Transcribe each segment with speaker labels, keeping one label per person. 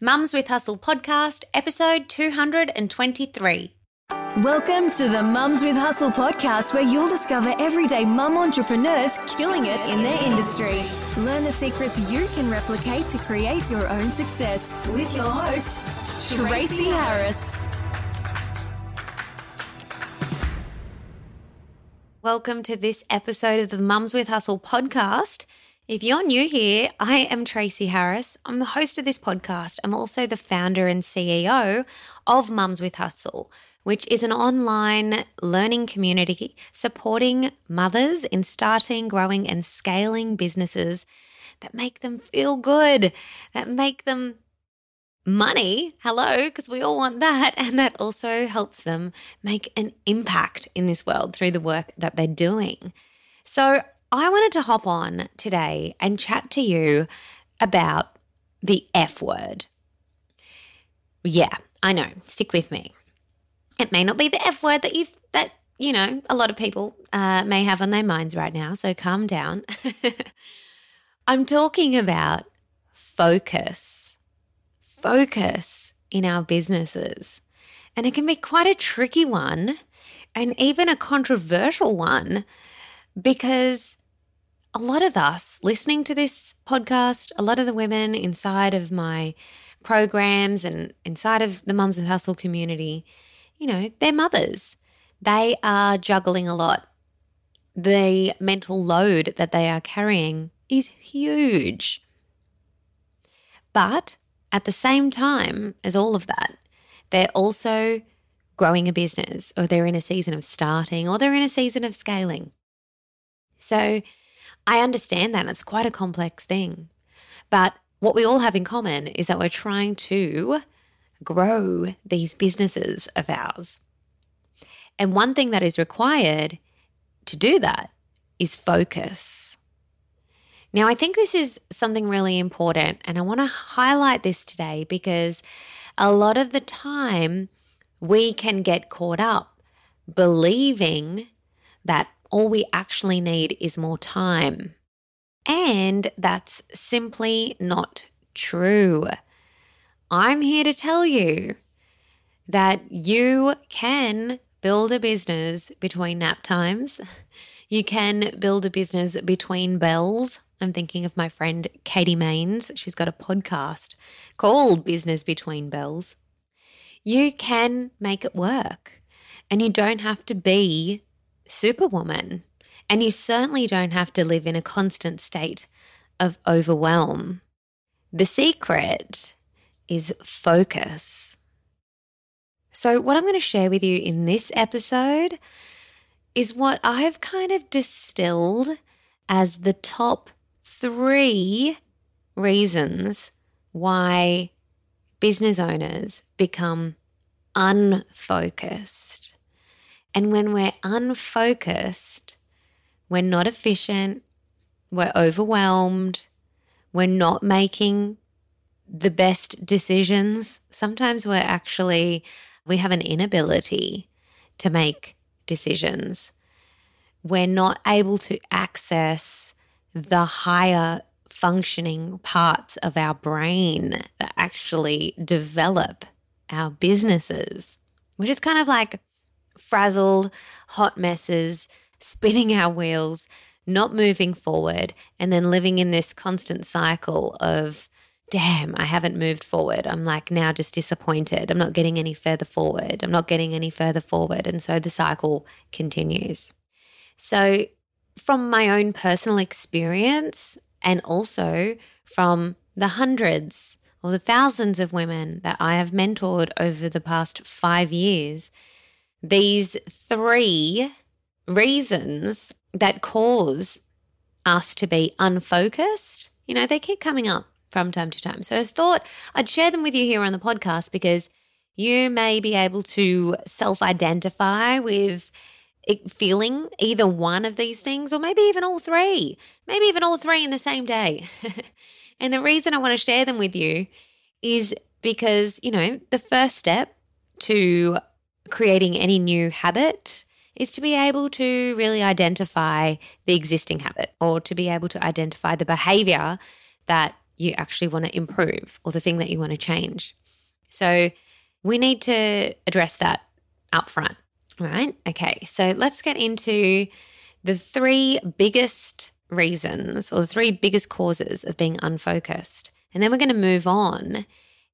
Speaker 1: Mums with Hustle podcast, episode 223.
Speaker 2: Welcome to the Mums with Hustle podcast, where you'll discover everyday mum entrepreneurs killing it in their industry. Learn the secrets you can replicate to create your own success with your host, Tracy Harris.
Speaker 1: Welcome to this episode of the Mums with Hustle podcast. If you're new here, I am Tracy Harris. I'm the host of this podcast. I'm also the founder and CEO of Mums with Hustle, which is an online learning community supporting mothers in starting, growing, and scaling businesses that make them feel good, that make them money. Hello, because we all want that. And that also helps them make an impact in this world through the work that they're doing. So, I wanted to hop on today and chat to you about the F word. Yeah, I know. Stick with me. It may not be the F word that you that you know a lot of people uh, may have on their minds right now. So calm down. I'm talking about focus. Focus in our businesses, and it can be quite a tricky one, and even a controversial one, because a lot of us listening to this podcast, a lot of the women inside of my programs and inside of the Mums with Hustle community, you know, they're mothers. They are juggling a lot. The mental load that they are carrying is huge. But at the same time as all of that, they're also growing a business or they're in a season of starting or they're in a season of scaling. So I understand that. It's quite a complex thing. But what we all have in common is that we're trying to grow these businesses of ours. And one thing that is required to do that is focus. Now, I think this is something really important, and I want to highlight this today because a lot of the time we can get caught up believing that all we actually need is more time. And that's simply not true. I'm here to tell you that you can build a business between nap times. You can build a business between bells. I'm thinking of my friend Katie Mains. She's got a podcast called Business Between Bells. You can make it work, and you don't have to be superwoman. And you certainly don't have to live in a constant state of overwhelm. The secret is focus. So, what I'm going to share with you in this episode is what I've kind of distilled as the top three reasons why business owners become unfocused. And when we're unfocused, we're not efficient, we're overwhelmed, we're not making the best decisions. Sometimes we're actually, we have an inability to make decisions. We're not able to access the higher functioning parts of our brain that actually develop our businesses. We're just kind of like frazzled, hot messes, spinning our wheels, not moving forward, and then living in this constant cycle of, damn, I haven't moved forward. I'm like now just disappointed. I'm not getting any further forward. I'm not getting any further forward. And so the cycle continues. So, from my own personal experience, and also from the hundreds or the thousands of women that I have mentored over the past five years, these three reasons that cause us to be unfocused, you know, they keep coming up from time to time. So I thought I'd share them with you here on the podcast because you may be able to self identify with feeling either one of these things or maybe even all three, maybe even all three in the same day. and the reason I want to share them with you is because, you know, the first step to creating any new habit is to be able to really identify the existing habit or to be able to identify the behavior that you actually want to improve or the thing that you want to change. So we need to address that up front, right? Okay, so let's get into the three biggest reasons or the three biggest causes of being unfocused. And then we're going to move on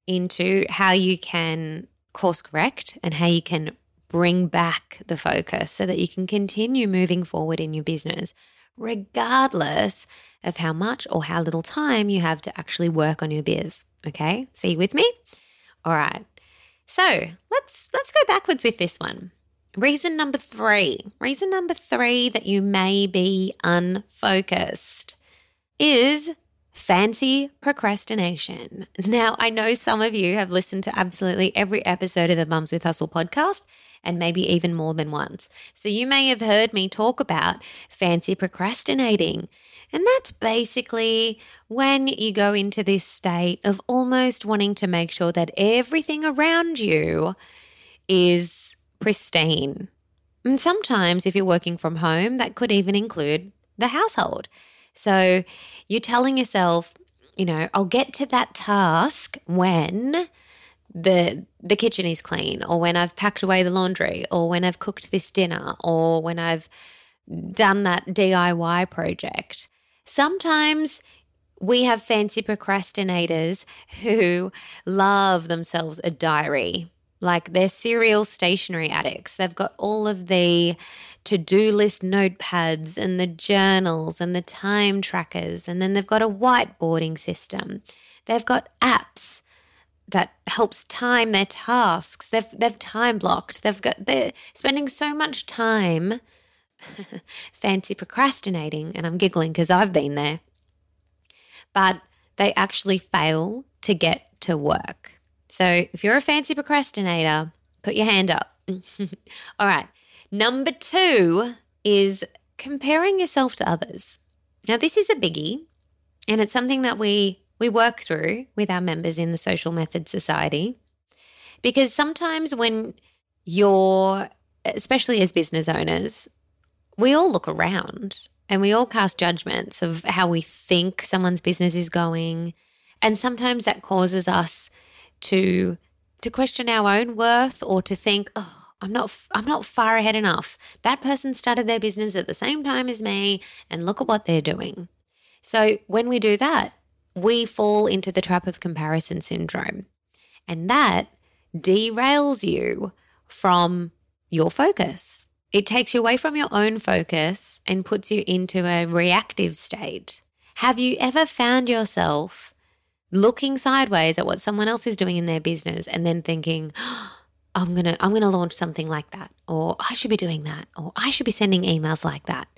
Speaker 1: into how you can course correct and how you can bring back the focus so that you can continue moving forward in your business, regardless of how much or how little time you have to actually work on your biz. Okay, so you with me? All right. So let's let's go backwards with this one. Reason number three. Reason number three that you may be unfocused is fancy procrastination. Now, I know some of you have listened to absolutely every episode of the Mums with Hustle podcast and maybe even more than once. So you may have heard me talk about fancy procrastinating. And that's basically when you go into this state of almost wanting to make sure that everything around you is pristine. And sometimes, if you're working from home, that could even include the household. So you're telling yourself, you know, I'll get to that task when the the kitchen is clean or when I've packed away the laundry or when I've cooked this dinner or when I've done that DIY project. Sometimes we have fancy procrastinators who love themselves a diary. Like they're serial stationery addicts. They've got all of the to do list notepads and the journals and the time trackers. And then they've got a whiteboarding system. They've got apps that helps time their tasks. They've they've time blocked. They've got they're spending so much time fancy procrastinating, and I'm giggling because I've been there. But they actually fail to get to work. So if you're a fancy procrastinator, put your hand up. All right. Number two is comparing yourself to others. Now, this is a biggie, and it's something that we we work through with our members in the Social Method Society. Because sometimes when you're, especially as business owners, we all look around and we all cast judgments of how we think someone's business is going. And sometimes that causes us to to question our own worth or to think, oh, I'm not I'm not far ahead enough. That person started their business at the same time as me and look at what they're doing. So when we do that, we fall into the trap of comparison syndrome. And that derails you from your focus. It takes you away from your own focus and puts you into a reactive state. Have you ever found yourself looking sideways at what someone else is doing in their business and then thinking, oh, I'm going to I'm going to launch something like that or I should be doing that or I should be sending emails like that.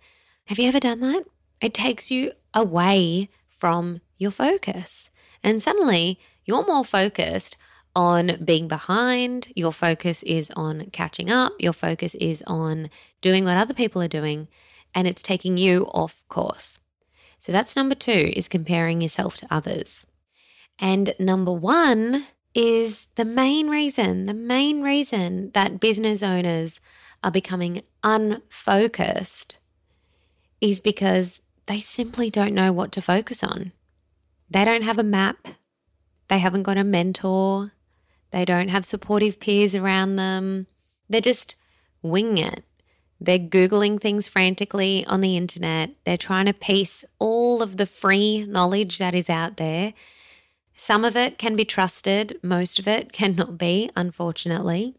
Speaker 1: Have you ever done that? It takes you away from your focus. And suddenly you're more focused on being behind, your focus is on catching up, your focus is on doing what other people are doing, and it's taking you off course. So that's number two is comparing yourself to others. And number one is the main reason, the main reason that business owners are becoming unfocused is because they simply don't know what to focus on. They don't have a map. They haven't got a mentor. They don't have supportive peers around them. They're just winging it. They're Googling things frantically on the internet. They're trying to piece all of the free knowledge that is out there. Some of it can be trusted, most of it cannot be, unfortunately.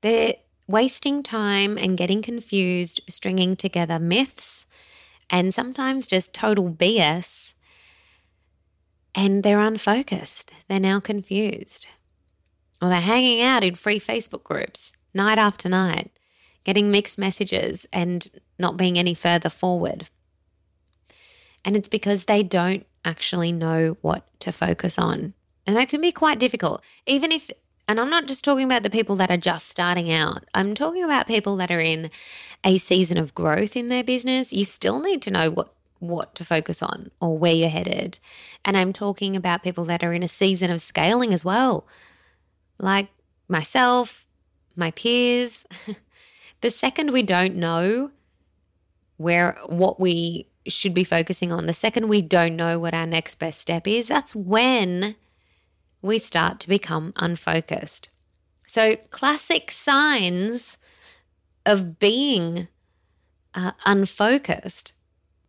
Speaker 1: They're wasting time and getting confused, stringing together myths and sometimes just total BS and they're unfocused. They're now confused. Or they're hanging out in free Facebook groups night after night, getting mixed messages and not being any further forward. And it's because they don't actually know what to focus on. And that can be quite difficult. Even if, and I'm not just talking about the people that are just starting out, I'm talking about people that are in a season of growth in their business. You still need to know what what to focus on or where you're headed. And I'm talking about people that are in a season of scaling as well, like myself, my peers. the second we don't know where what we should be focusing on, the second we don't know what our next best step is, that's when we start to become unfocused. So, classic signs of being uh, unfocused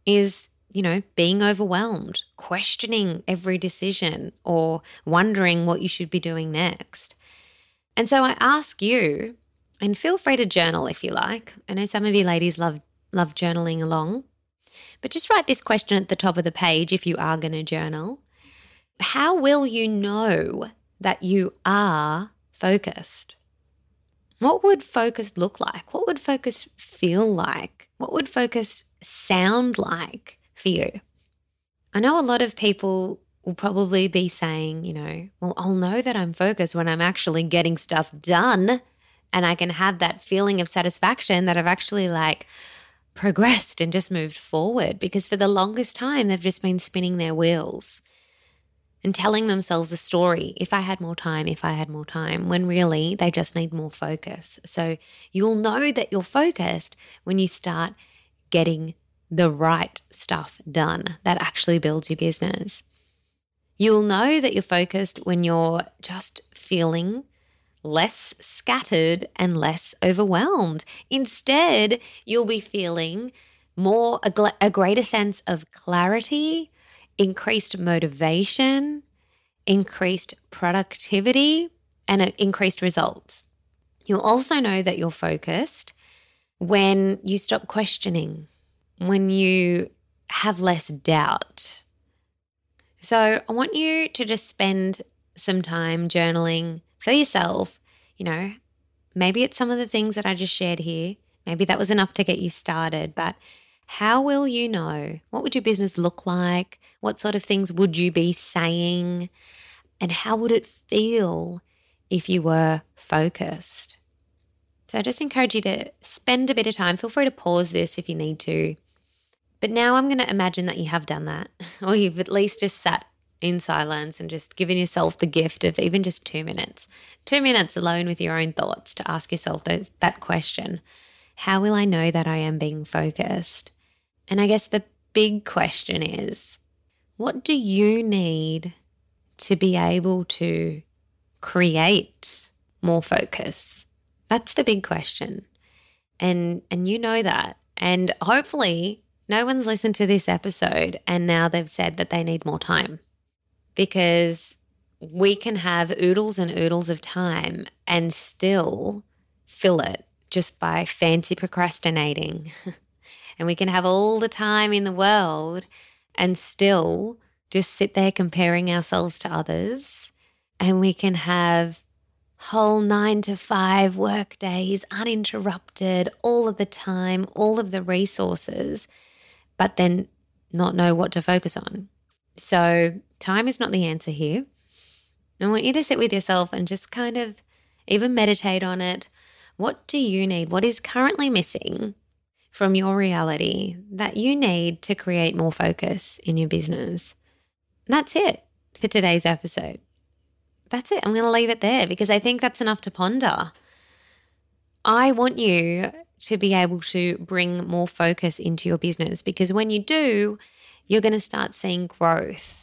Speaker 1: is, you know, being overwhelmed, questioning every decision, or wondering what you should be doing next. And so I ask you, and feel free to journal if you like. I know some of you ladies love love journaling along. But just write this question at the top of the page if you are going to journal. How will you know that you are focused? What would focus look like? What would focus feel like? What would focus sound like for you? I know a lot of people will probably be saying, you know, well, I'll know that I'm focused when I'm actually getting stuff done and I can have that feeling of satisfaction that I've actually like progressed and just moved forward because for the longest time they've just been spinning their wheels and telling themselves a story if I had more time, if I had more time, when really they just need more focus. So you'll know that you're focused when you start getting the right stuff done that actually builds your business. You'll know that you're focused when you're just feeling less scattered and less overwhelmed. Instead, you'll be feeling more a, gl- a greater sense of clarity, increased motivation, increased productivity, and increased results. You'll also know that you're focused when you stop questioning, when you have less doubt. So, I want you to just spend some time journaling for yourself, you know, maybe it's some of the things that I just shared here. Maybe that was enough to get you started, but how will you know? What would your business look like? What sort of things would you be saying? And how would it feel if you were focused? So I just encourage you to spend a bit of time. Feel free to pause this if you need to. But now I'm going to imagine that you have done that, or you've at least just sat in silence and just giving yourself the gift of even just two minutes, two minutes alone with your own thoughts to ask yourself those, that question How will I know that I am being focused? And I guess the big question is what do you need to be able to create more focus? That's the big question. And and you know that. And hopefully no one's listened to this episode and now they've said that they need more time because we can have oodles and oodles of time and still fill it just by fancy procrastinating. and we can have all the time in the world and still just sit there comparing ourselves to others. And we can have whole nine to five work days uninterrupted all of the time, all of the resources, but then not know what to focus on. So Time is not the answer here. I want you to sit with yourself and just kind of even meditate on it. What do you need? What is currently missing from your reality that you need to create more focus in your business? That's it for today's episode. That's it. I'm going to leave it there because I think that's enough to ponder. I want you to be able to bring more focus into your business because when you do, you're going to start seeing growth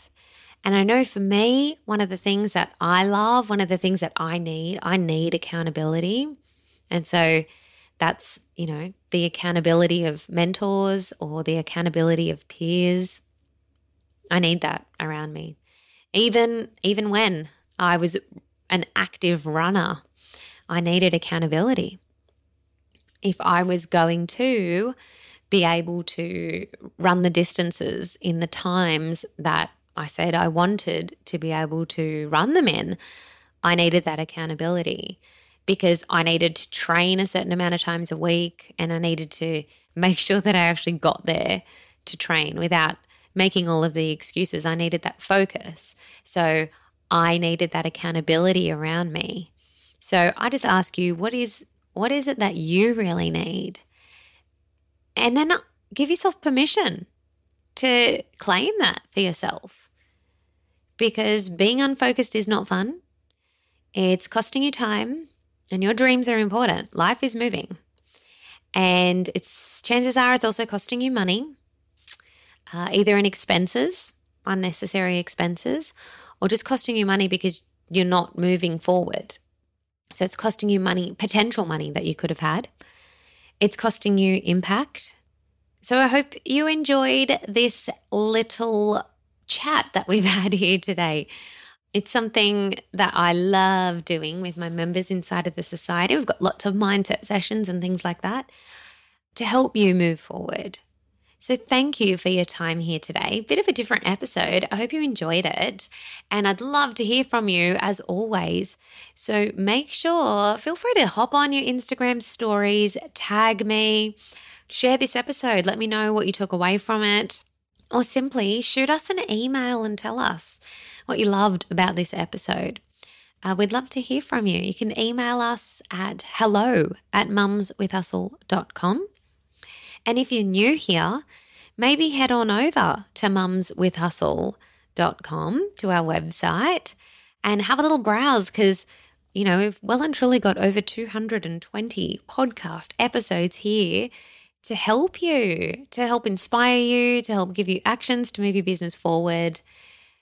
Speaker 1: and I know for me, one of the things that I love, one of the things that I need, I need accountability. And so that's, you know, the accountability of mentors or the accountability of peers. I need that around me. Even even when I was an active runner, I needed accountability. If I was going to be able to run the distances in the times that I said I wanted to be able to run them in, I needed that accountability because I needed to train a certain amount of times a week and I needed to make sure that I actually got there to train without making all of the excuses. I needed that focus. So I needed that accountability around me. So I just ask you, what is what is it that you really need? And then give yourself permission to claim that for yourself because being unfocused is not fun. It's costing you time and your dreams are important. Life is moving. And it's chances are it's also costing you money. uh, either in expenses, unnecessary expenses, or just costing you money because you're not moving forward. So it's costing you money, potential money that you could have had. It's costing you impact. So I hope you enjoyed this little chat that we've had here today. It's something that I love doing with my members inside of the society. We've got lots of mindset sessions and things like that to help you move forward. So, thank you for your time here today. Bit of a different episode. I hope you enjoyed it. And I'd love to hear from you as always. So, make sure, feel free to hop on your Instagram stories, tag me, share this episode. Let me know what you took away from it. Or simply shoot us an email and tell us what you loved about this episode. Uh, we'd love to hear from you. You can email us at hello at mumswithhustle.com. And if you're new here, maybe head on over to mumswithhustle.com to our website and have a little browse because, you know, we've well and truly got over 220 podcast episodes here to help you, to help inspire you, to help give you actions to move your business forward.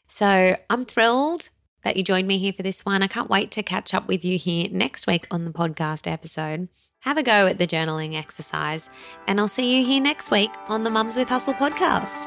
Speaker 1: So I'm thrilled that you joined me here for this one. I can't wait to catch up with you here next week on the podcast episode. Have a go at the journaling exercise, and I'll see you here next week on the Mums with Hustle podcast.